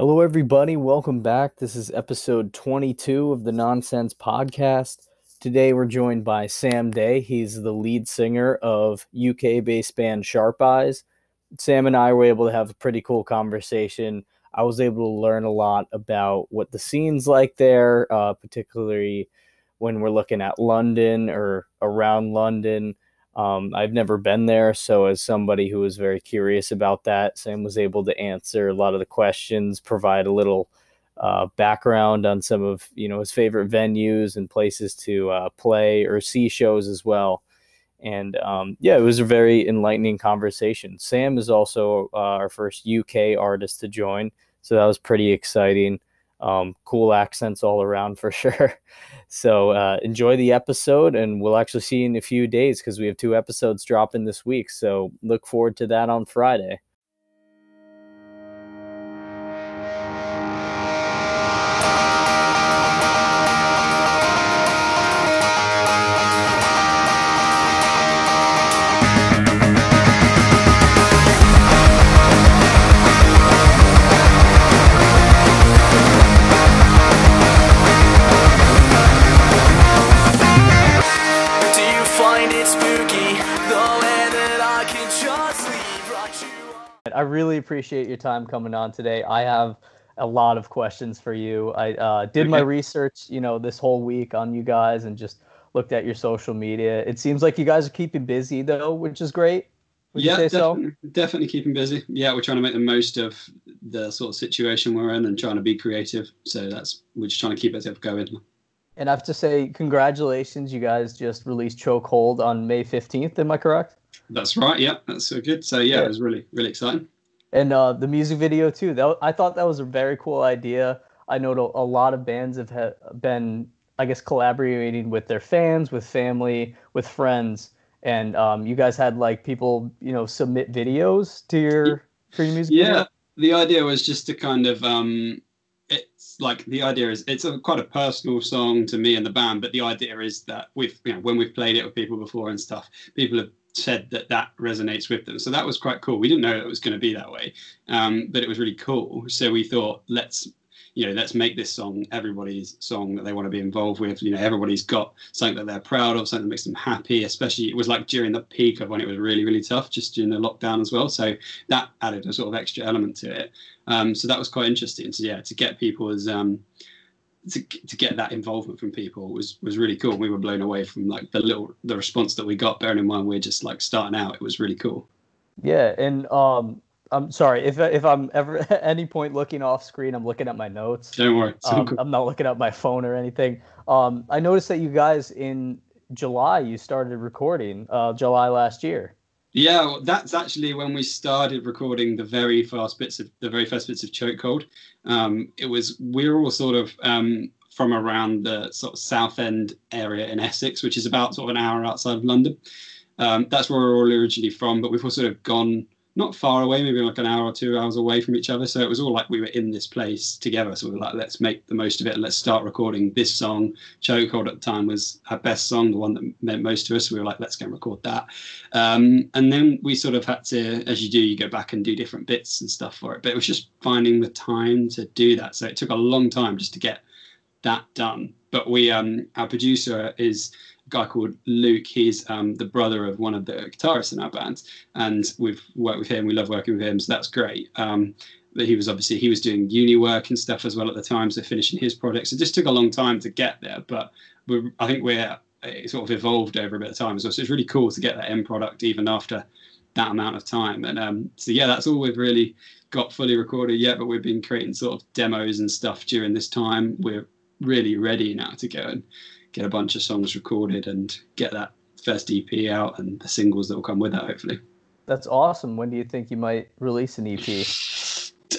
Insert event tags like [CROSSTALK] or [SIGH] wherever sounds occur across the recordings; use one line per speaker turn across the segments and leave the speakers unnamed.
Hello, everybody. Welcome back. This is episode 22 of the Nonsense Podcast. Today, we're joined by Sam Day. He's the lead singer of UK based band Sharp Eyes. Sam and I were able to have a pretty cool conversation. I was able to learn a lot about what the scene's like there, uh, particularly when we're looking at London or around London. Um, I've never been there, so as somebody who was very curious about that, Sam was able to answer a lot of the questions, provide a little uh, background on some of you know his favorite venues and places to uh, play or see shows as well. And um, yeah, it was a very enlightening conversation. Sam is also uh, our first UK artist to join, so that was pretty exciting. Um, cool accents all around for [LAUGHS] sure. So uh, enjoy the episode, and we'll actually see you in a few days because we have two episodes dropping this week. So look forward to that on Friday.
I
really appreciate your time coming on today. I have a lot of questions for you. I uh, did my research, you know, this whole week on you guys and just looked at your social media. It seems like you guys are keeping busy though, which is great. Would
yeah,
you say so?
definitely, definitely keeping busy. Yeah, we're trying to make the most of the sort of situation we're in and trying to be creative. So that's we're just trying to keep it going.
And I have to say, congratulations! You guys just released Chokehold on May fifteenth. Am I correct?
That's right. Yeah, that's so good. So yeah,
Yeah.
it was really really exciting.
And uh, the music video too. That I thought that was a very cool idea. I know a lot of bands have ha- been, I guess, collaborating with their fans, with family, with friends, and um, you guys had like people, you know, submit videos to your for your music
Yeah,
video.
the idea was just to kind of um, it's like the idea is it's a quite a personal song to me and the band, but the idea is that we've you know when we've played it with people before and stuff, people have said that that resonates with them. So that was quite cool. We didn't know it was going to be that way, um, but it was really cool. So we thought let's you know let's make this song everybody's song that they want to be involved with. You know everybody's got something that they're proud of, something that makes them happy. Especially it was like during the peak of when it was really really tough, just during the lockdown as well. So that added a sort of extra element to it. Um, so that was quite interesting. So yeah, to get people as um, to, to get that involvement from people was was really cool. We were blown away from like the little the response that we got. Bearing in mind we're just like starting out, it was really cool.
Yeah, and um, I'm sorry if if I'm ever [LAUGHS] at any point looking off screen, I'm looking at my notes.
Don't worry.
Um,
cool.
I'm not looking at my phone or anything. Um, I noticed that you guys in July you started recording. Uh, July last year.
Yeah, well, that's actually when we started recording the very first bits of the very first bits of Chokehold. Um, it was we were all sort of um, from around the sort of Southend area in Essex, which is about sort of an hour outside of London. Um, that's where we're all originally from, but we've all sort of gone not far away, maybe like an hour or two hours away from each other. So it was all like we were in this place together. So we were like, let's make the most of it let's start recording this song. Chokehold at the time was our best song, the one that meant most to us. We were like, let's go and record that. Um, and then we sort of had to, as you do, you go back and do different bits and stuff for it. But it was just finding the time to do that. So it took a long time just to get that done. But we, um, our producer is guy called Luke. He's um, the brother of one of the guitarists in our band, and we've worked with him. We love working with him, so that's great. Um, but he was obviously he was doing uni work and stuff as well at the time, so finishing his projects. It just took a long time to get there, but I think we're sort of evolved over a bit of time. So it's really cool to get that end product even after that amount of time. And um, so yeah, that's all we've really got fully recorded yet. But we've been creating sort of demos and stuff during this time. We're really ready now to go and get a bunch of songs recorded and get that first EP out and the singles that will come with that hopefully.
That's awesome. When do you think you might release an EP?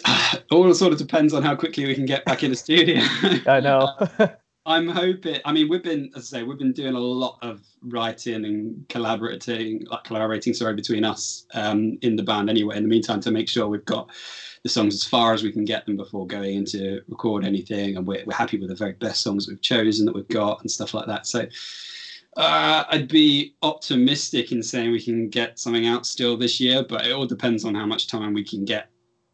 [SIGHS]
All sort of depends on how quickly we can get back in the studio. [LAUGHS]
I know. [LAUGHS]
I'm hoping. I mean, we've been, as I say, we've been doing a lot of writing and collaborating, like collaborating, sorry, between us um, in the band. Anyway, in the meantime, to make sure we've got the songs as far as we can get them before going into record anything, and we're, we're happy with the very best songs we've chosen that we've got and stuff like that. So. Uh, I'd be optimistic in saying we can get something out still this year, but it all depends on how much time we can get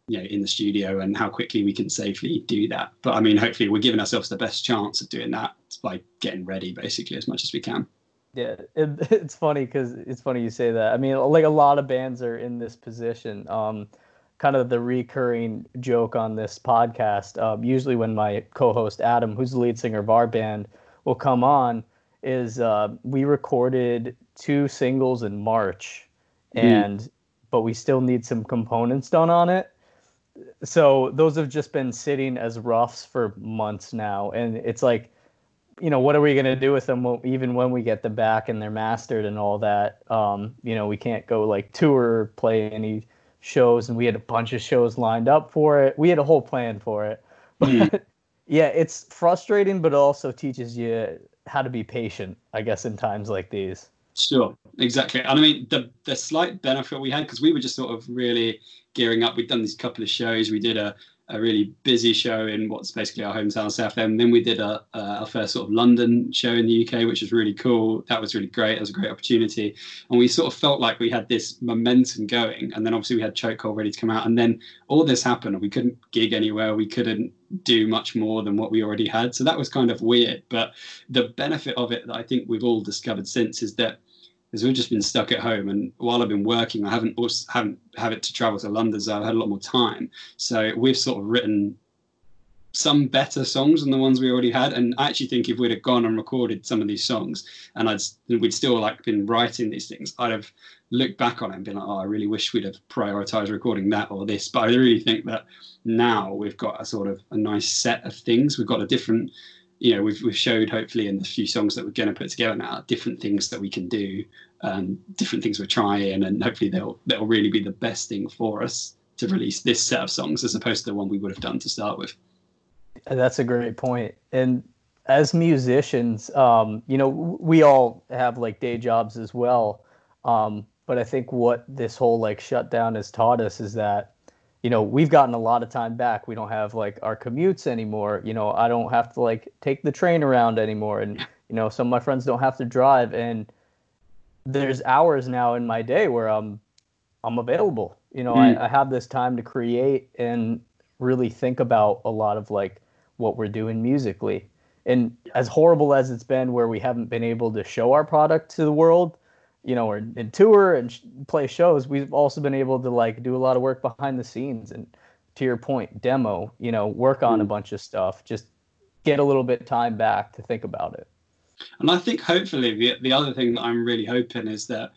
you know in the studio and how quickly we can safely do that. But I mean, hopefully, we're giving ourselves the best chance of doing that by getting ready basically as much as we can.
Yeah, it, [LAUGHS] it's funny because it's funny you say that. I mean, like a lot of bands are in this position. Um, kind of the recurring joke on this podcast. Um, usually, when my co-host Adam, who's the lead singer of our band, will come on, is uh, we recorded two singles in March, mm. and but we still need some components done on it. So those have just been sitting as roughs for months now, and it's like, you know, what are we gonna do with them? even when we get them back and they're mastered and all that, um, you know, we can't go like tour, play any shows, and we had a bunch of shows lined up for it. We had a whole plan for it, [LAUGHS] but mm. yeah, it's frustrating, but also teaches you how to be patient, I guess, in times like these.
Sure, exactly. And I mean, the the slight benefit we had because we were just sort of really gearing up. We'd done these couple of shows. We did a a really busy show in what's basically our hometown Southend. Then we did a, a, our first sort of London show in the UK, which was really cool. That was really great. It was a great opportunity, and we sort of felt like we had this momentum going. And then obviously we had Chokehold ready to come out, and then all this happened, and we couldn't gig anywhere. We couldn't do much more than what we already had. So that was kind of weird. But the benefit of it that I think we've all discovered since is that because we've just been stuck at home. And while I've been working, I haven't also haven't have it to travel to London, so I've had a lot more time. So we've sort of written some better songs than the ones we already had. And I actually think if we'd have gone and recorded some of these songs, and I'd we'd still like been writing these things, I'd have looked back on it and been like, oh, I really wish we'd have prioritized recording that or this. But I really think that now we've got a sort of a nice set of things. We've got a different you know we've, we've showed hopefully in the few songs that we're going to put together now different things that we can do um, different things we're trying and hopefully they'll they'll really be the best thing for us to release this set of songs as opposed to the one we would have done to start with.
That's a great point. And as musicians um, you know we all have like day jobs as well. Um, but i think what this whole like shutdown has taught us is that you know, we've gotten a lot of time back. We don't have like our commutes anymore. You know, I don't have to like take the train around anymore. And, [LAUGHS] you know, some of my friends don't have to drive. And there's hours now in my day where I'm I'm available. You know, mm. I, I have this time to create and really think about a lot of like what we're doing musically. And as horrible as it's been where we haven't been able to show our product to the world, you know, or in tour and sh- play shows, we've also been able to like do a lot of work behind the scenes and to your point, demo, you know, work on mm. a bunch of stuff, just get a little bit time back to think about it.
And I think hopefully the the other thing that I'm really hoping is that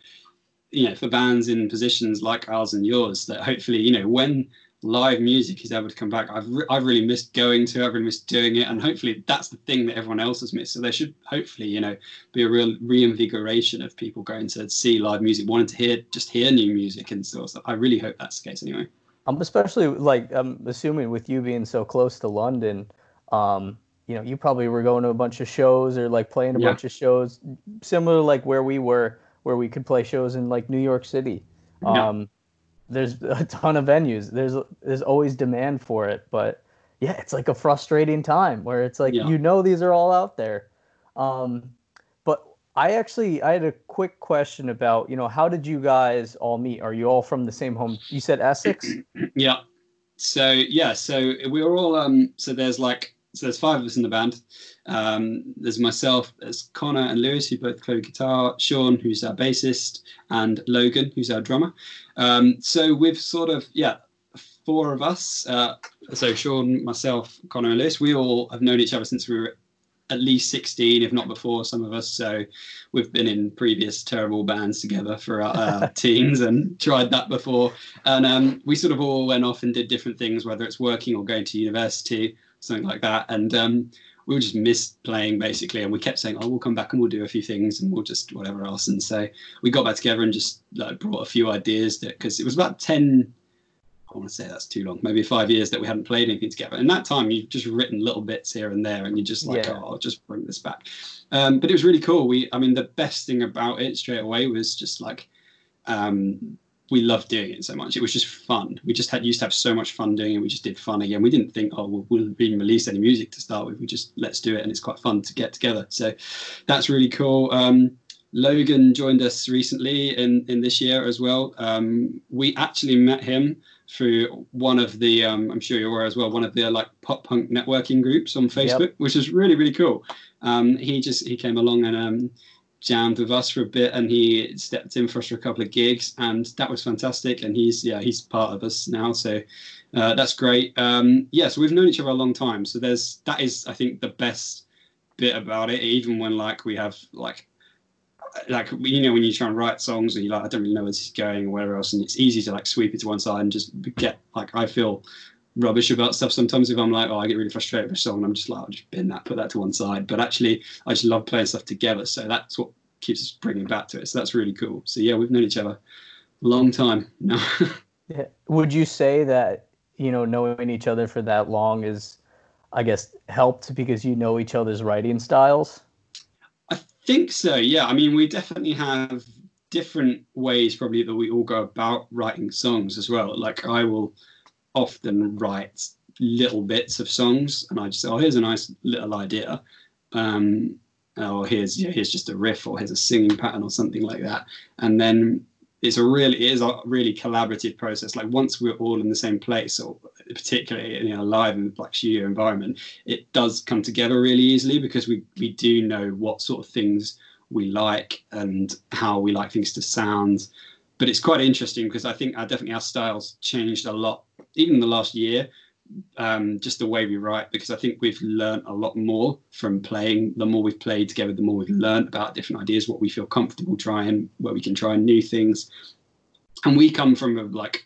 you know for bands in positions like ours and yours that hopefully you know when live music is able to come back. I've re- I've really missed going to. I've really missed doing it, and hopefully that's the thing that everyone else has missed. So there should hopefully you know be a real reinvigoration of people going to see live music, wanting to hear just hear new music and of stuff. I really hope that's the case anyway.
I'm especially like I'm assuming with you being so close to London. Um, you know, you probably were going to a bunch of shows or like playing a yeah. bunch of shows, similar like where we were, where we could play shows in like New York City. Um, there's a ton of venues. There's there's always demand for it, but yeah, it's like a frustrating time where it's like yeah. you know these are all out there. Um, but I actually I had a quick question about you know how did you guys all meet? Are you all from the same home? You said Essex. [CLEARS THROAT]
yeah. So yeah, so we were all um. So there's like so there's five of us in the band. Um, there's myself, there's Connor and Lewis, who both play guitar, Sean, who's our bassist, and Logan, who's our drummer. Um, so we've sort of, yeah, four of us. Uh, so Sean, myself, Connor, and Lewis, we all have known each other since we were at least 16, if not before, some of us. So we've been in previous terrible bands together for our uh, [LAUGHS] teens and tried that before. And um, we sort of all went off and did different things, whether it's working or going to university, something like that. And um, we were just missed playing basically, and we kept saying, "Oh, we'll come back and we'll do a few things and we'll just whatever else." And so we got back together and just like brought a few ideas that because it was about ten. I want to say that's too long, maybe five years that we hadn't played anything together. And that time you've just written little bits here and there, and you're just like, yeah. "Oh, I'll just bring this back." Um, but it was really cool. We, I mean, the best thing about it straight away was just like um, we loved doing it so much. It was just fun. We just had used to have so much fun doing it. We just did fun again. We didn't think, oh, we'll, we'll even release any music to start with. We just let's do it, and it's quite fun to get together. So that's really cool. Um, Logan joined us recently in, in this year as well. Um, we actually met him through one of the, um, I'm sure you're aware as well, one of the like pop punk networking groups on Facebook, yep. which is really, really cool. Um, he just, he came along and um, jammed with us for a bit and he stepped in for us for a couple of gigs and that was fantastic. And he's, yeah, he's part of us now. So uh, that's great. Um, yeah, so we've known each other a long time. So there's, that is, I think the best bit about it, even when like we have like like you know when you try and write songs and you're like I don't really know where this is going or whatever else, and it's easy to like sweep it to one side and just get like I feel rubbish about stuff sometimes if I'm like oh I get really frustrated with a song and I'm just like I'll just bin that put that to one side but actually I just love playing stuff together so that's what keeps us bringing back to it so that's really cool so yeah we've known each other a long time [LAUGHS] now
yeah. would you say that you know knowing each other for that long is I guess helped because you know each other's writing styles I
think so. Yeah, I mean, we definitely have different ways probably that we all go about writing songs as well. Like I will often write little bits of songs, and I just say, "Oh, here's a nice little idea," um, or here's here's just a riff, or here's a singing pattern, or something like that, and then it's a really it is a really collaborative process. Like once we're all in the same place, or particularly in a live and like studio environment, it does come together really easily because we we do know what sort of things we like and how we like things to sound. But it's quite interesting because I think our, definitely our styles changed a lot, even the last year. Um, just the way we write, because I think we've learned a lot more from playing. The more we've played together, the more we've learned about different ideas, what we feel comfortable trying, where we can try new things. And we come from a, like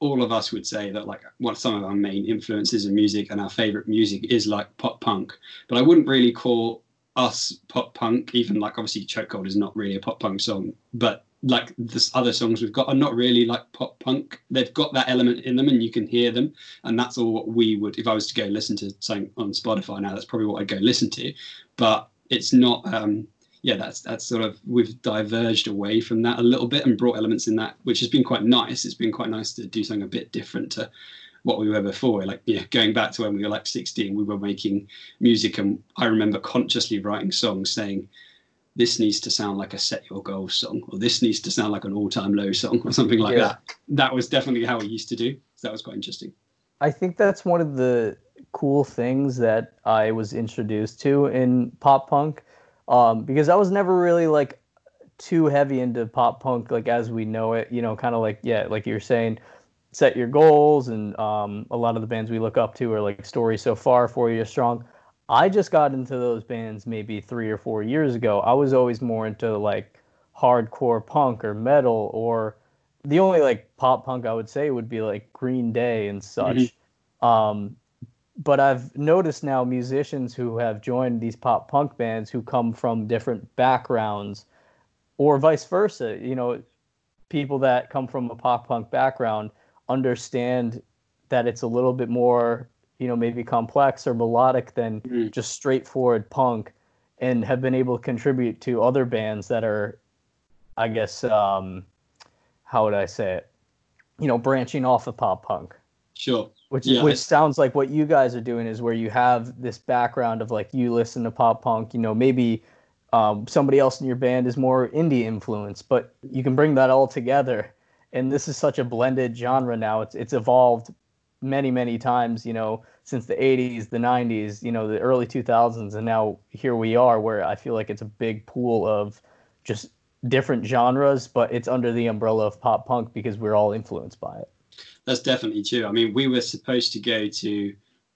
all of us would say that like what some of our main influences in music and our favorite music is like pop punk but i wouldn't really call us pop punk even like obviously chokehold is not really a pop punk song but like the other songs we've got are not really like pop punk they've got that element in them and you can hear them and that's all what we would if i was to go listen to something on spotify now that's probably what i'd go listen to but it's not um yeah, that's that's sort of we've diverged away from that a little bit and brought elements in that, which has been quite nice. It's been quite nice to do something a bit different to what we were before. Like, yeah, going back to when we were like 16, we were making music, and I remember consciously writing songs saying, "This needs to sound like a Set Your Goals song," or "This needs to sound like an All Time Low song," or something like yeah. that. That was definitely how we used to do. So that was quite interesting.
I think that's one of the cool things that I was introduced to in pop punk um, because I was never really like too heavy into pop punk like as we know it. You know, kind of like yeah, like you're saying, set your goals, and um, a lot of the bands we look up to are like Story So Far, Four Years Strong. I just got into those bands maybe three or four years ago. I was always more into like hardcore punk or metal or the only like pop punk I would say would be like Green Day and such. Mm-hmm. Um, but I've noticed now musicians who have joined these pop punk bands who come from different backgrounds or vice versa. You know, people that come from a pop punk background understand that it's a little bit more, you know, maybe complex or melodic than mm-hmm. just straightforward punk and have been able to contribute to other bands that are, I guess, um, how would I say it? You know, branching off of pop punk.
Sure
which yeah, which sounds like what you guys are doing is where you have this background of like you listen to pop punk you know maybe um, somebody else in your band is more indie influence but you can bring that all together and this is such a blended genre now it's it's evolved many many times you know since the 80s the 90s you know the early 2000s and now here we are where i feel like it's a big pool of just different genres but it's under the umbrella of pop punk because we're all influenced by it
that's definitely true. I mean, we were supposed to go to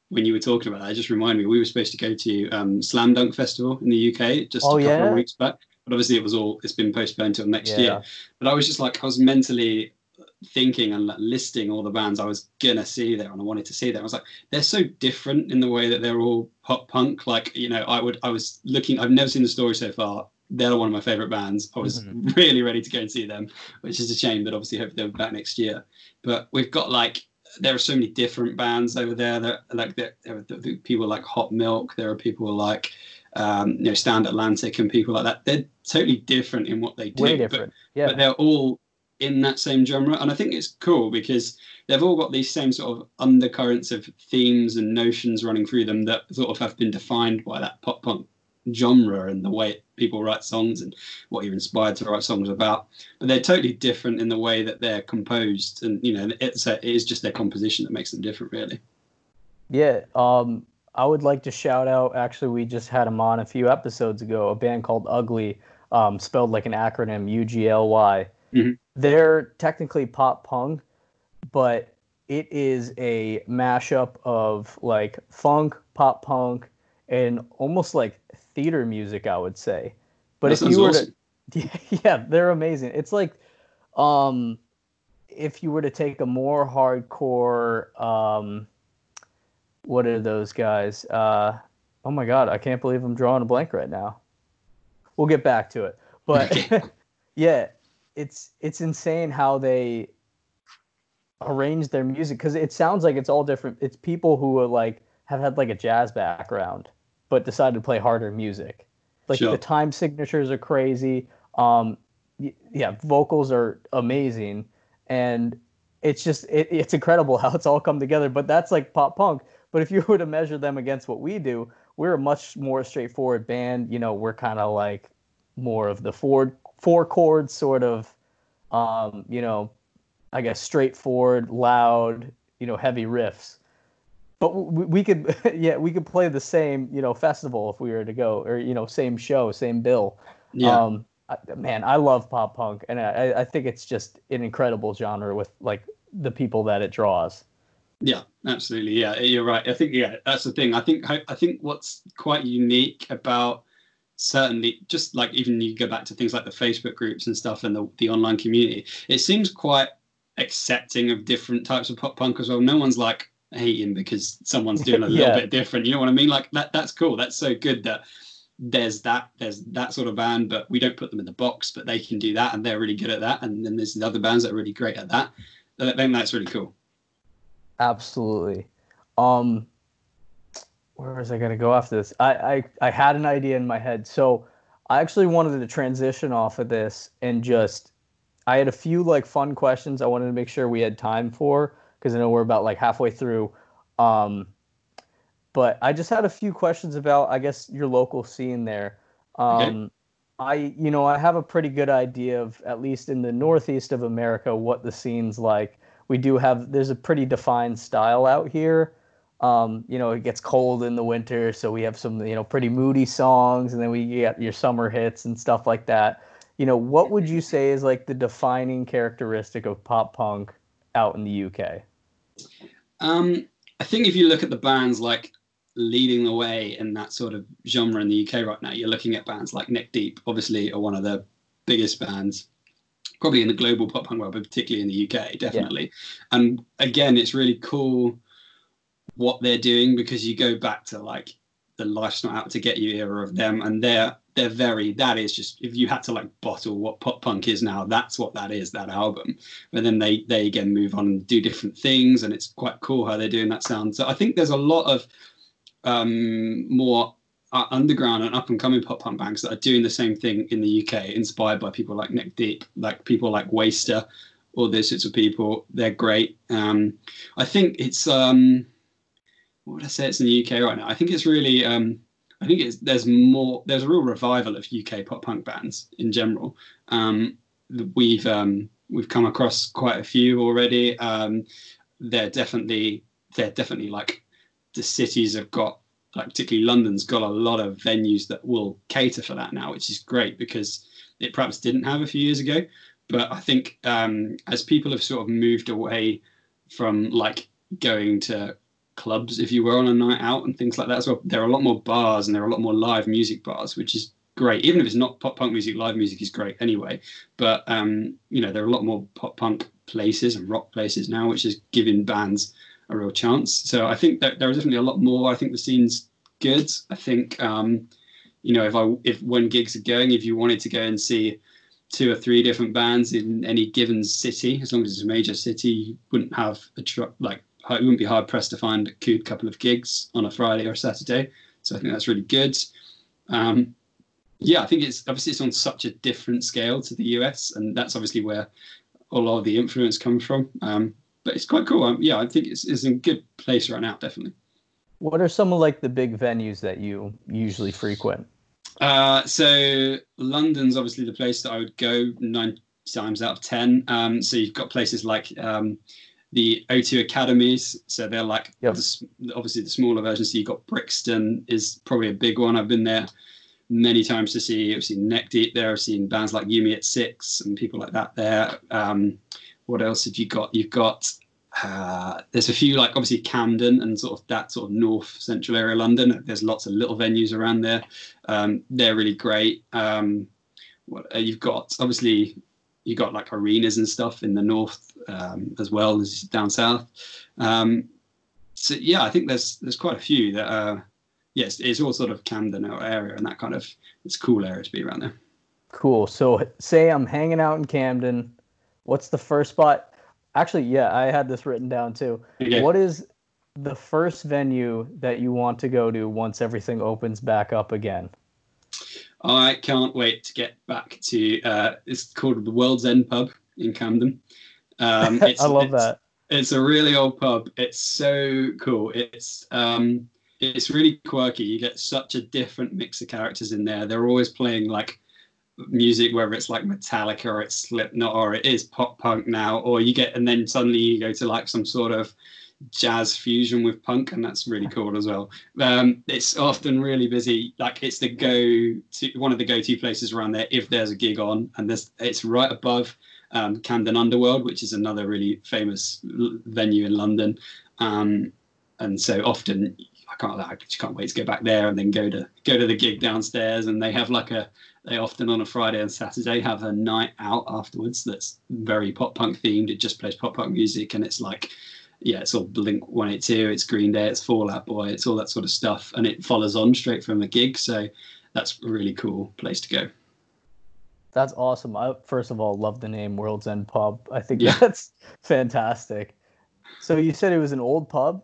when you were talking about that. Just remind me, we were supposed to go to um, Slam Dunk Festival in the UK just oh, a couple yeah? of weeks back. But obviously, it was all it's been postponed until next yeah. year. But I was just like, I was mentally thinking and listing all the bands I was gonna see there and I wanted to see them. I was like, they're so different in the way that they're all pop punk. Like, you know, I would I was looking I've never seen the story so far. They're one of my favorite bands. I was mm-hmm. [LAUGHS] really ready to go and see them, which is a shame, but obviously hopefully they're back next year. But we've got like there are so many different bands over there that like there, there are people like Hot Milk. There are people like um, you know Stand Atlantic and people like that. They're totally different in what they do.
Way different.
But, yeah. but they're all in that same genre, and I think it's cool because they've all got these same sort of undercurrents of themes and notions running through them that sort of have been defined by that pop punk genre and the way people write songs and what you're inspired to write songs about. But they're totally different in the way that they're composed, and you know, it's a, it is just their composition that makes them different, really.
Yeah, um, I would like to shout out. Actually, we just had them on a few episodes ago. A band called Ugly, um, spelled like an acronym U G L Y.
Mhm.
They're technically pop punk, but it is a mashup of like funk, pop punk, and almost like theater music. I would say. But
That
if you were
awesome. [LAUGHS]
to, yeah, they're amazing. It's like, um, if you were to take a more hardcore, um, what are those guys? Uh, oh my god, I can't believe I'm drawing a blank right now. We'll get back to it, but [LAUGHS] [LAUGHS] yeah, it's it's insane how they arrange their music because it sounds like it's all different. It's people who are like have had like a jazz background, but decided to play harder music. Like
Sure.
the time signatures are crazy. Um, yeah, vocals are amazing, and it's just it, it's incredible [LAUGHS] how it's all come together. But that's like pop punk. But if you were to measure them against what we do, we're a much more straightforward band. You know, we're kind of like more of the four four chord sort of, um, you know, I guess straightforward, loud, you know, heavy riffs. But we, we could, [LAUGHS] yeah, we could play the same, you know, festival if we were to go, or you know, same show, same bill.
Yeah.
Um, I, man, I love pop punk, and I, I think it's just an incredible genre with like the people that it draws.
Yeah, absolutely. Yeah, you're right. I think yeah, that's the thing. I think I think what's quite unique about certainly just like even you go back to things like the Facebook groups and stuff and the, the online community, it seems quite accepting of different types of pop punk as well. No one's like hating because someone's doing a [LAUGHS] little
Yeah.
bit different. You know what I mean? Like that that's cool. That's so good that there's that there's that sort of band, but we don't put them in the box, but they can do that and they're really good at that. And then there's the other bands that are really great at that. I think that's really cool.
Absolutely. Um, where was I going to go after this? I, I I had an idea in my head, so I actually wanted to transition off of this and just I had a few like fun questions I wanted to make sure we had time for because I know we're about like halfway through. Um, but I just had a few questions about I guess your local scene there. Um, I you know I have a pretty good idea of at least in the northeast of America what the scene's like. We do have there's a pretty defined style out here. Um, you know, it gets cold in the winter, so we have some you know pretty moody songs, and then we get your summer hits and stuff like that. You know, what would you say is like the defining characteristic of pop punk out in the UK?
Um, I think if you look at the bands like leading the way in that sort of genre in the UK right now, you're looking at bands like Neck Deep, obviously, are one of the biggest bands, probably in the global pop punk world, but particularly in the UK, definitely. And again, it's really cool what they're doing because you go back to like the Life's Not Out to Get You era of them, and they're they're very that is just if you had to like bottle what pop punk is now, that's what that is, that album. But then they they again move on and do different things, and it's quite cool how they're doing that sound. So I think there's a lot of um, more uh, underground and up and coming pop punk bands that are doing the same thing in the UK, inspired by people like Neck Deep, like people like WSTR, all those sorts of people. They're great. Um, I think it's um, what would I say? It's in the UK right now. I think it's really. Um, I think it's there's more. There's a real revival of UK pop punk bands in general. Um, we've um, we've come across quite a few already. Um, they're definitely they're definitely like the cities have got like particularly London's got a lot of venues that will cater for that now, which is great because it perhaps didn't have a few years ago. But I think um, as people have sort of moved away from like going to clubs, if you were on a night out and things like that as well, there are a lot more bars and there are a lot more live music bars, which is great. Even if it's not pop punk music, live music is great anyway. But um, you know, there are a lot more pop punk places and rock places now, which is giving bands a real chance. So I think that there are definitely a lot more. I think the scene's good. I think um, you know if I if when gigs are going, if you wanted to go and see two or three different bands in any given city, as long as it's a major city, you wouldn't have a truck like it wouldn't be hard pressed to find a good couple of gigs on a Friday or a Saturday. So I think that's really good. Um, yeah, I think it's obviously it's on such a different scale to the US, and that's obviously where a lot of the influence comes from. Um, but it's quite cool. Um, yeah, I think it's, it's in a good place right now, definitely.
What are some of like the big venues that you usually frequent?
Uh, so London's obviously the place that I would go nine times out of ten. Um, so you've got places like um, the O2 academies. So they're like
Yep.
the, obviously the smaller versions. So you've got Brixton is probably a big one. I've been there many times to see. I've seen Neck Deep there. I've seen bands like You Me at Six and people like that there. Um, what else have you got? You've got uh, there's a few like obviously Camden and sort of that sort of north central area of London. There's lots of little venues around there. Um, they're really great. Um, what uh, you've got obviously you got like arenas and stuff in the north um, as well as down south. Um, so yeah, I think there's there's quite a few that uh, yes, it's all sort of Camden area and that kind of it's cool area to be around there.
Cool. So say I'm hanging out in Camden. What's the first spot? Actually, yeah, I had this written down too.
Okay.
What is the first venue that you want to go to once everything opens back up again?
I can't wait to get back to. Uh, it's called the World's End Pub in Camden. Um, [LAUGHS] it's,
I love
it's-
that.
It's a really old pub. It's so cool. It's um, it's really quirky. You get such a different mix of characters in there. They're always playing like music, whether it's like Metallica or it's Slipknot or it is pop punk now, or you get and then suddenly you go to like some sort of jazz fusion with punk, and that's really cool as well. Um, it's often really busy. Like it's the go to one of the go to places around there if there's a gig on, and there's it's right above um, Camden Underworld, which is another really famous l- venue in London. Um, and so often I can't I just can't wait to go back there and then go to go to the gig downstairs. And they have like a they often on a Friday and Saturday have a night out afterwards that's very pop punk themed. It just plays pop punk music and it's like yeah, it's all Blink 182, it's Green Day, it's Fall Out Boy, it's all that sort of stuff, and it follows on straight from the gig. So that's a really cool place to go.
That's awesome. I first of all love the name World's End Pub. I think
Yeah. [LAUGHS]
that's fantastic. So you said it was an old pub?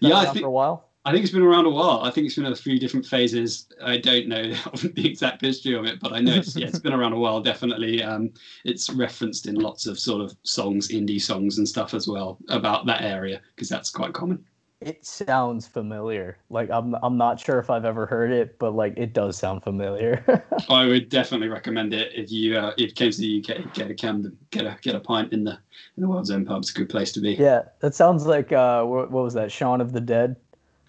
Yeah, I think-
for a while.
I think it's been around a while. I think it's been a few different phases. I don't know [LAUGHS] the exact history of it, but I know it's, yeah, it's been around a while. Definitely, um, it's referenced in lots of sort of songs, indie songs and stuff as well about that area because that's quite common.
It sounds familiar. Like I'm I'm not sure if I've ever heard it, but like it does sound familiar. [LAUGHS]
I would definitely recommend it if you uh, if you came to the UK, get a Camden, get a get a pint in the in the World's End pub. It's a good place to be.
yeah, that sounds like uh what, what was that? Shaun of the Dead.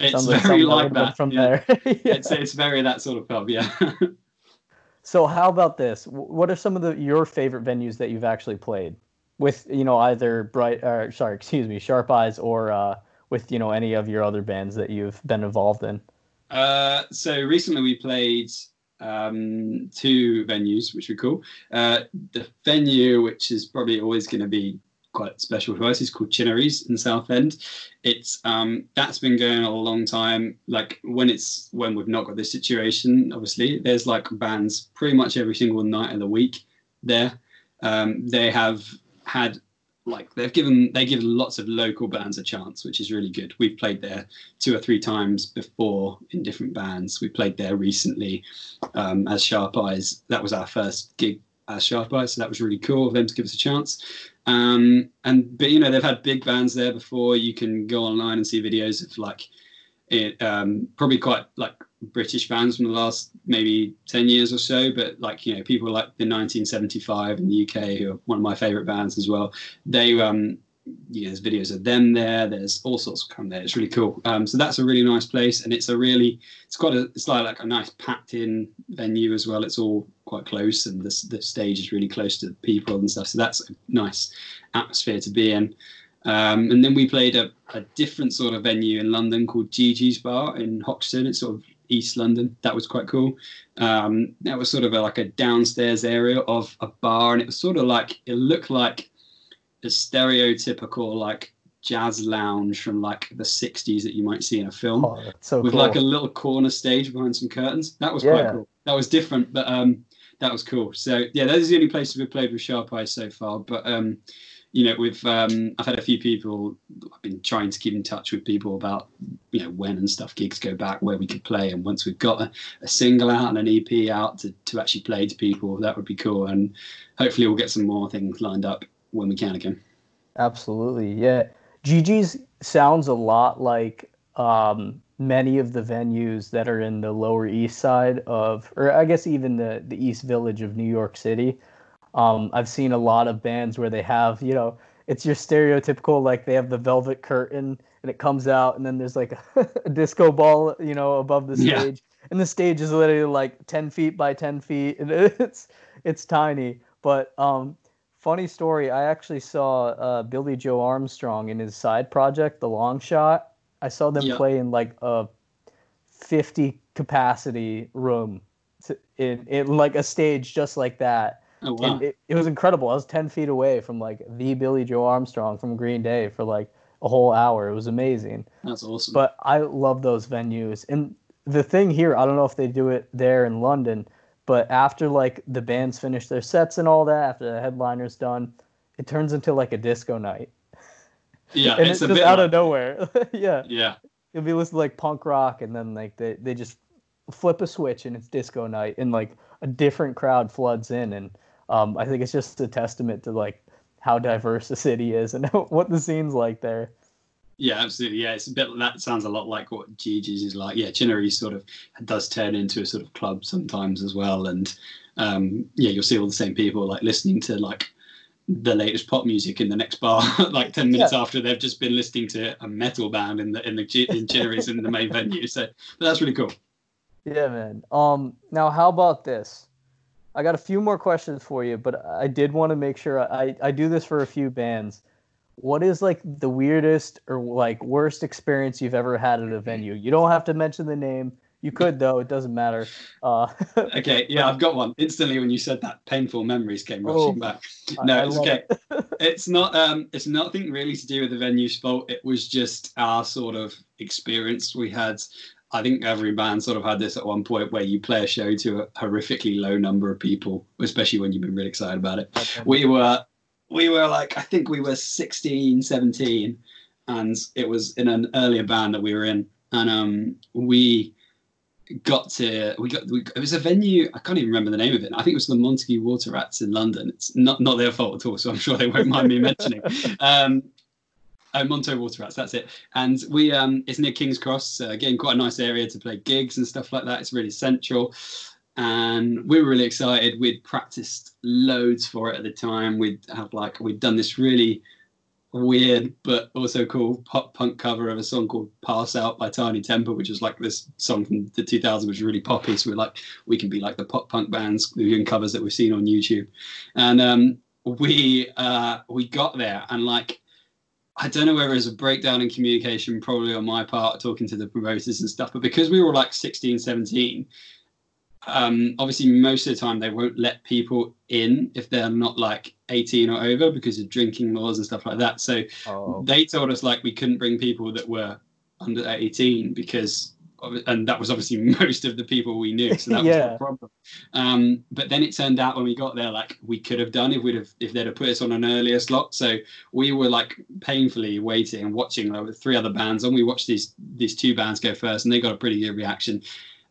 It's
sounds
very like that.
from
yeah.
there. [LAUGHS] Yeah.
It's it's very that sort of pub. Yeah. [LAUGHS]
So how about this? What are some of the your favorite venues that you've actually played with? You know, either bright, or sorry, [LAUGHS] excuse me, Sharp Eyes, or uh, with you know any of your other bands that you've been involved in.
Uh, so recently we played um, two venues, which were cool. Uh, the venue, which is probably always going to be quite special to us, is called Chinnery's in Southend. It's um, that's been going on a long time. Like when it's when we've not got this situation, obviously there's like bands pretty much every single night of the week there. Um, they have had like they've given they given lots of local bands a chance, which is really good. We've played there two or three times before in different bands. We played there recently um, as Sharp Eyes. That was our first gig as Sharp Eyes, so that was really cool of them to give us a chance. Um, and but you know they've had big bands there before. You can go online and see videos of like it um, probably quite like British bands from the last maybe 10 years or so, but like, you know, people like the 1975 in the UK, who are one of my favorite bands as well. They, um, you know, there's videos of them there. There's all sorts come there. It's really cool. Um, so that's a really nice place, and it's a really, it's quite a, it's like like a nice packed in venue as well. It's all quite close, and the the stage is really close to the people and stuff. So that's a nice atmosphere to be in. Um, and then we played a, a different sort of venue in London called Gigi's Bar in Hoxton. It's sort of East London. That was quite cool. Um, that was sort of a, like a downstairs area of a bar, and it was sort of like it looked like a stereotypical like jazz lounge from like the 60s that you might see in a film
Oh, so
with
cool.
like a little corner stage behind some curtains. That was
Yeah.
quite cool. That was different, but um, that was cool. So yeah, that is the only place we've played with Sharp Eyes so far. But um, you know, we've um, I've had a few people. I've been trying to keep in touch with people about you know when and stuff gigs go back, where we could play, and once we've got a, a single out and an EP out to to actually play to people, that would be cool. And hopefully, we'll get some more things lined up when we can again.
Absolutely, yeah. Gigi's sounds a lot like um, many of the venues that are in the lower east side of or i guess even the the east village of new york city um, i've seen a lot of bands where they have you know it's your stereotypical like they have the velvet curtain and it comes out and then there's like a, [LAUGHS] a disco ball you know above the
Yeah.
stage and the stage is literally like 10 feet by 10 feet and [LAUGHS] it's it's tiny but um funny story i actually saw uh, billie joe armstrong in his side project the longshot i saw them
Yeah.
play in like a 50 capacity room to- in, in like a stage just like that
Oh wow.
and it, it was incredible. I was 10 feet away from like the Billie Joe Armstrong from Green Day for like a whole hour. It was amazing.
That's awesome.
But I love those venues. And the thing here, I don't know if they do it there in London, but after like the bands finish their sets and all that, after the headliner's done, it turns into like a disco night.
yeah,
and
it's
it's,
a
just
bit
out
like-
of nowhere. [LAUGHS] yeah.
yeah.
You'll be listening to like punk rock and then like they, they just flip a switch and it's disco night and like a different crowd floods in and um, I think it's just a testament to like how diverse the city is and [LAUGHS] what the scene's like there.
Yeah, absolutely. Yeah, it's a bit. That sounds a lot like what Gigi's is like. Yeah, Chinnery sort of does turn into a sort of club sometimes as well, and um, yeah, you'll see all the same people like listening to like the latest pop music in the next bar, [LAUGHS] like ten minutes after they've just been listening to a metal band in the in the in Chinnery's in the main [LAUGHS] venue. So, but that's really cool.
Yeah, man. Um, now how about this? I got a few more questions for you, but I did want to make sure I, I do this for a few bands. What is like the weirdest or like worst experience you've ever had at a venue? You don't have to mention the name. You could though, it doesn't matter. Uh, [LAUGHS]
Okay, yeah, I've got one. Instantly, when you said that, painful memories came rushing
Oh,
back. No,
I
it's okay.
it. [LAUGHS]
it's not. Um, it's nothing really to do with the venue's fault. It was just our sort of experience we had. I think every band sort of had this at one point where you play a show to a horrifically low number of people, especially when you've been really excited about it. We were, we were like, I think we were 16, 17, and it was in an earlier band that we were in, and um, we got to we got we, it was a venue I can't even remember the name of it. I think it was the Monto Water Rats in London. It's not not their fault at all, so I'm sure they won't mind me mentioning. [LAUGHS] Um, oh, Monto Water Rats, that's it. And we um, it's near King's Cross, uh, getting quite a nice area to play gigs and stuff like that. It's really central. And we were really excited. We'd practiced loads for it at the time. We'd have like we'd done this really weird but also cool pop punk cover of a song called Pass Out by Tinie Tempah, which is like this song from the 2000s, which was really poppy. So we're like, we can be like the pop punk bands doing covers that we've seen on YouTube. And um, we uh, we got there and like, I don't know whether it was a breakdown in communication, probably on my part, talking to the promoters and stuff, but because we were like 16, 17, um, obviously most of the time they won't let people in if they're not like 18 or over because of drinking laws and stuff like that. So
Oh,
they told us like we couldn't bring people that were under 18 because and that was obviously [LAUGHS] most of the people we knew so that was the problem. Um but then it turned out when we got there like we could have done if we'd have if they'd have put us on an earlier slot. So we were like painfully waiting and watching like with three other bands and we watched these these two bands go first and they got a pretty good reaction.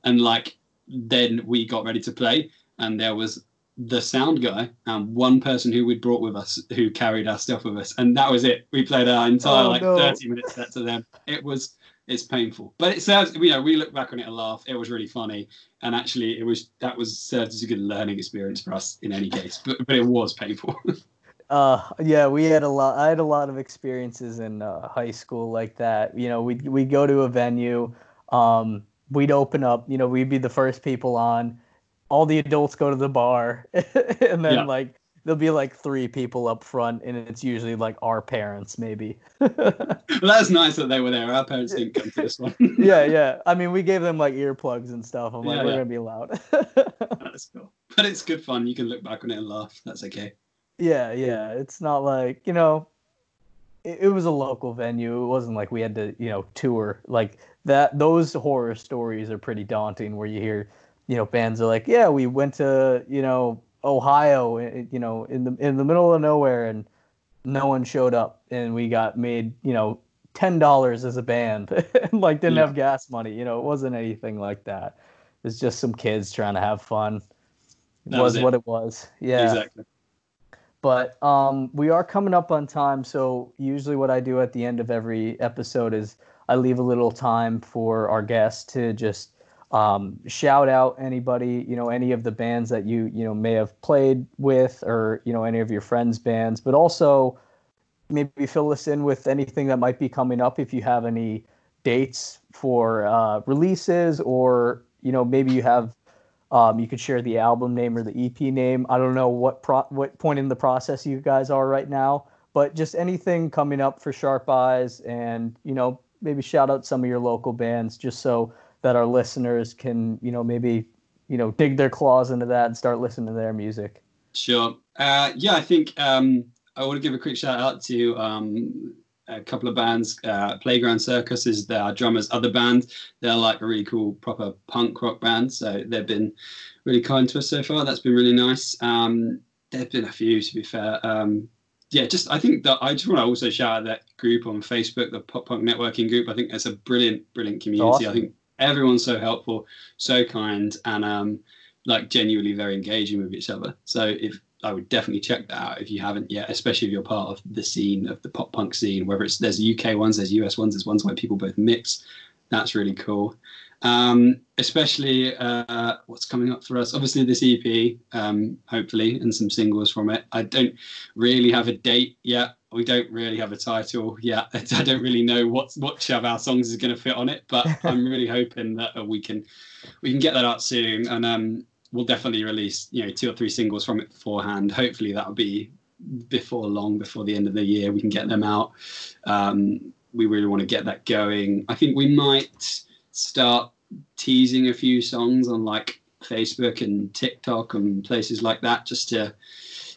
And like then we got ready to play and there was the sound guy and one person who we'd brought with us who carried our stuff with us and that was it we played our entire
Oh,
like
no.
30 minutes set to them it was it's painful but it serves you know we look back on it and laugh it was really funny and actually it was that was served as a good learning experience for us in any case but but it was painful [LAUGHS]
Uh, yeah, we had a lot. I had a lot of experiences in uh, high school like that. You know, we we go to a venue, um, we'd open up. You know, we'd be the first people on. All the adults go to the bar, [LAUGHS] and then
Yeah.
like there'll be like three people up front, and it's usually like our parents, maybe.
well, [LAUGHS] that's nice that they were there our parents didn't come to this one [LAUGHS]
yeah, yeah. I mean, we gave them like earplugs and stuff. I'm like,
Yeah,
we're gonna be loud.
that's cool but it's good fun you can look back on it and laugh that's okay
Yeah, yeah. It's not like, you know, it, it was a local venue. It wasn't like we had to, you know, tour. Like that those horror stories are pretty daunting where you hear, you know, bands are like, "Yeah, we went to, you know, Ohio, eh, you know, in the in the middle of nowhere and no one showed up and we got made, you know, $10 as a band [LAUGHS] and like didn't
Yeah.
have gas money, you know, it wasn't anything like that. It's just some kids trying to have fun. It
That
was,
was
what it was. Yeah
exactly
but um, we are coming up on time so usually what i do at the end of every episode is I leave a little time for our guests to just um, shout out anybody, you know, any of the bands that you you know may have played with, or you know any of your friends' bands, but also maybe fill us in with anything that might be coming up if you have any dates for uh, releases, or you know maybe you have um, you could share the album name or the EP name. I don't know what pro- what point in the process you guys are right now, but just anything coming up for Sharp Eyes, and you know maybe shout out some of your local bands, just so that our listeners can you know maybe you know dig their claws into that and start listening to their music.
Sure. Uh, yeah, I think um, I want to give a quick shout out to um, a couple of bands. Uh, Playground Circus is their drummer's other band. They're like a really cool, proper punk rock band. So they've been really kind to us so far. That's been really nice. Um, there've been a few, to be fair. Um, yeah, just I think that I just want to also shout out that group on Facebook, the Pop Punk Networking Group. I think it's a brilliant, brilliant community.
Awesome.
I think everyone's so helpful, so kind, and um, like genuinely very engaging with each other. So if I would definitely check that out if you haven't yet, especially if you're part of the scene of the pop punk scene. Whether it's there's UK ones, there's US ones, there's ones where people both mix. That's really cool. Um, especially uh, what's coming up for us. Obviously, this EP, um, hopefully, and some singles from it. I don't really have a date yet. We don't really have a title yet. [LAUGHS] I don't really know what which of our songs is going to fit on it, but [LAUGHS] I'm really hoping that we can we can get that out soon. And um, we'll definitely release you know two or three singles from it beforehand. Hopefully that'll be before long, before the end of the year, we can get them out. Um, we really want to get that going. I think we might start teasing a few songs on like Facebook and TikTok and places like that, just to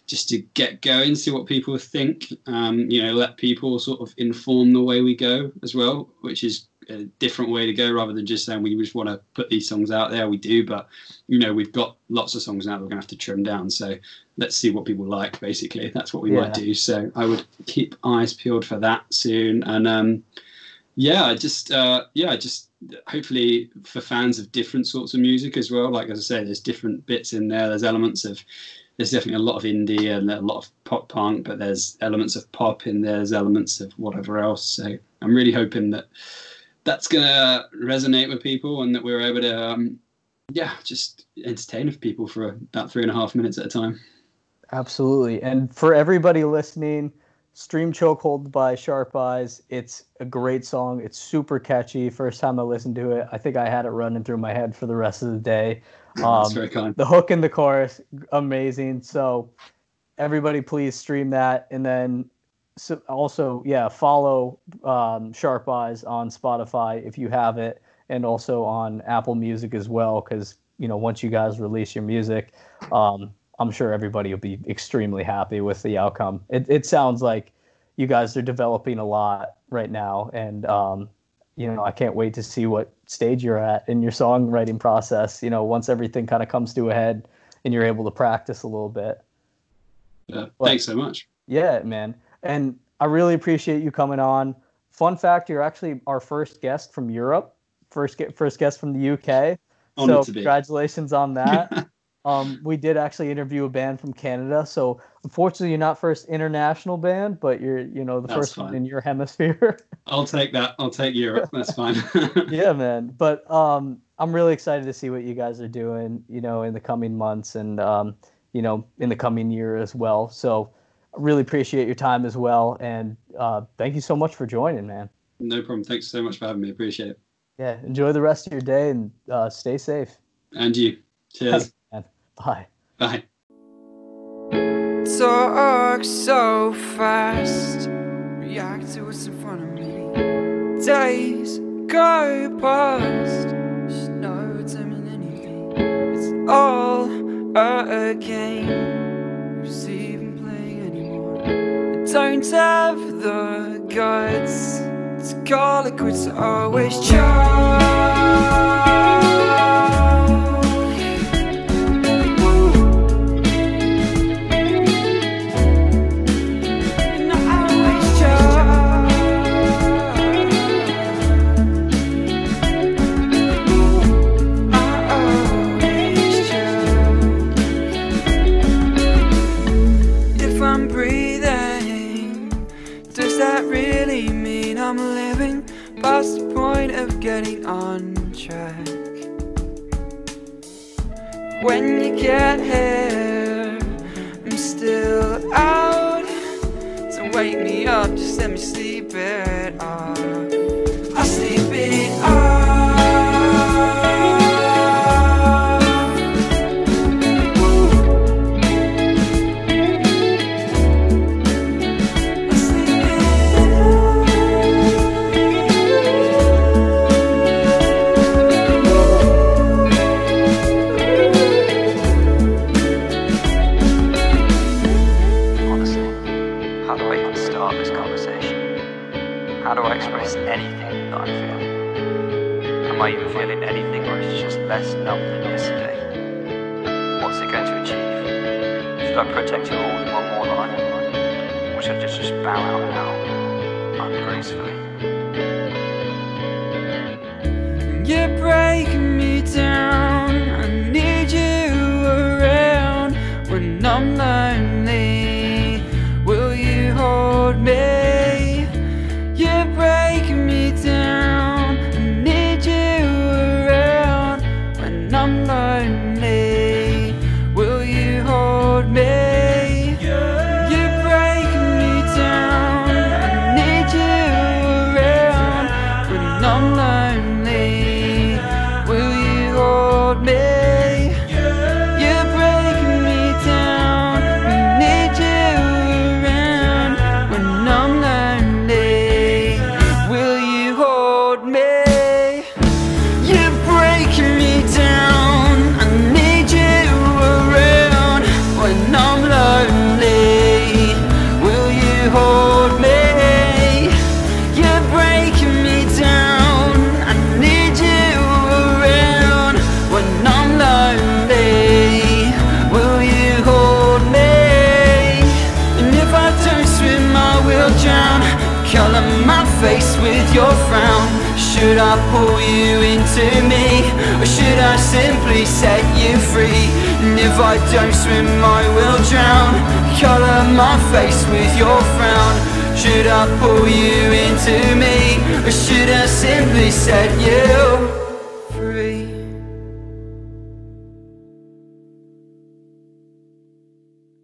just to get going, see what people think. Um, you know, let people sort of inform the way we go as well, which is a different way to go rather than just saying we just want to put these songs out there. We do, but you know, we've got lots of songs now that we're gonna have to trim down. So let's see what people like. Basically, that's what we might do. So I would keep eyes peeled for that soon. And um, yeah, I just uh, yeah, I just hopefully for fans of different sorts of music as well. Like as I say, there's different bits in there. There's elements of there's definitely a lot of indie and a lot of pop punk, but there's elements of pop in there. There's elements of whatever else. So I'm really hoping that that's gonna resonate with people and that we're able to um, yeah just entertain people for about three and a half minutes at a time.
Absolutely. And for everybody listening, Stream Chokehold by Sharp Eyes. It's a great song. It's super catchy. First time I listened to it, I think I had it running through my head for the rest of the day. [LAUGHS]
That's
Um,
very kind.
the hook and the chorus, amazing. So everybody please stream that. And then so also, yeah, follow um, Sharp Eyes on Spotify if you have it, and also on Apple Music as well. Because, you know, once you guys release your music, um, I'm sure everybody will be extremely happy with the outcome. It, it sounds like you guys are developing a lot right now, and um, you know I can't wait to see what stage you're at in your songwriting process. You know, once everything kind of comes to a head and you're able to practice a little bit.
Yeah, thanks so much.
Yeah, man, and I really appreciate you coming on. Fun fact: you're actually our first guest from Europe, first get first guest from the UK.
Honored
so congratulations on [LAUGHS] that. um, we did actually interview a band from Canada, so unfortunately you're not first international band, but you're you know the
That's
first one in your hemisphere. [LAUGHS]
I'll take that. I'll take Europe. That's fine. [LAUGHS]
yeah, man. But um, I'm really excited to see what you guys are doing, you know, in the coming months and um, you know in the coming year as well. So really appreciate your time as well, and uh, thank you so much for joining, man.
No problem. Thanks so much for having me. Appreciate it.
Yeah, enjoy the rest of your day and uh, stay safe.
And you. Cheers. [LAUGHS]
Man. Bye.
Bye.
Talk so fast, react to what's in front of me. Days go past, just know it doesn't anything. It's all a game. Don't have the guts to call it quits. Always try. getting on track when you get here.
Or should I
simply set you free? And if I don't swim, I will drown Colour my face with your frown Should I pull you into me? Or should I simply set you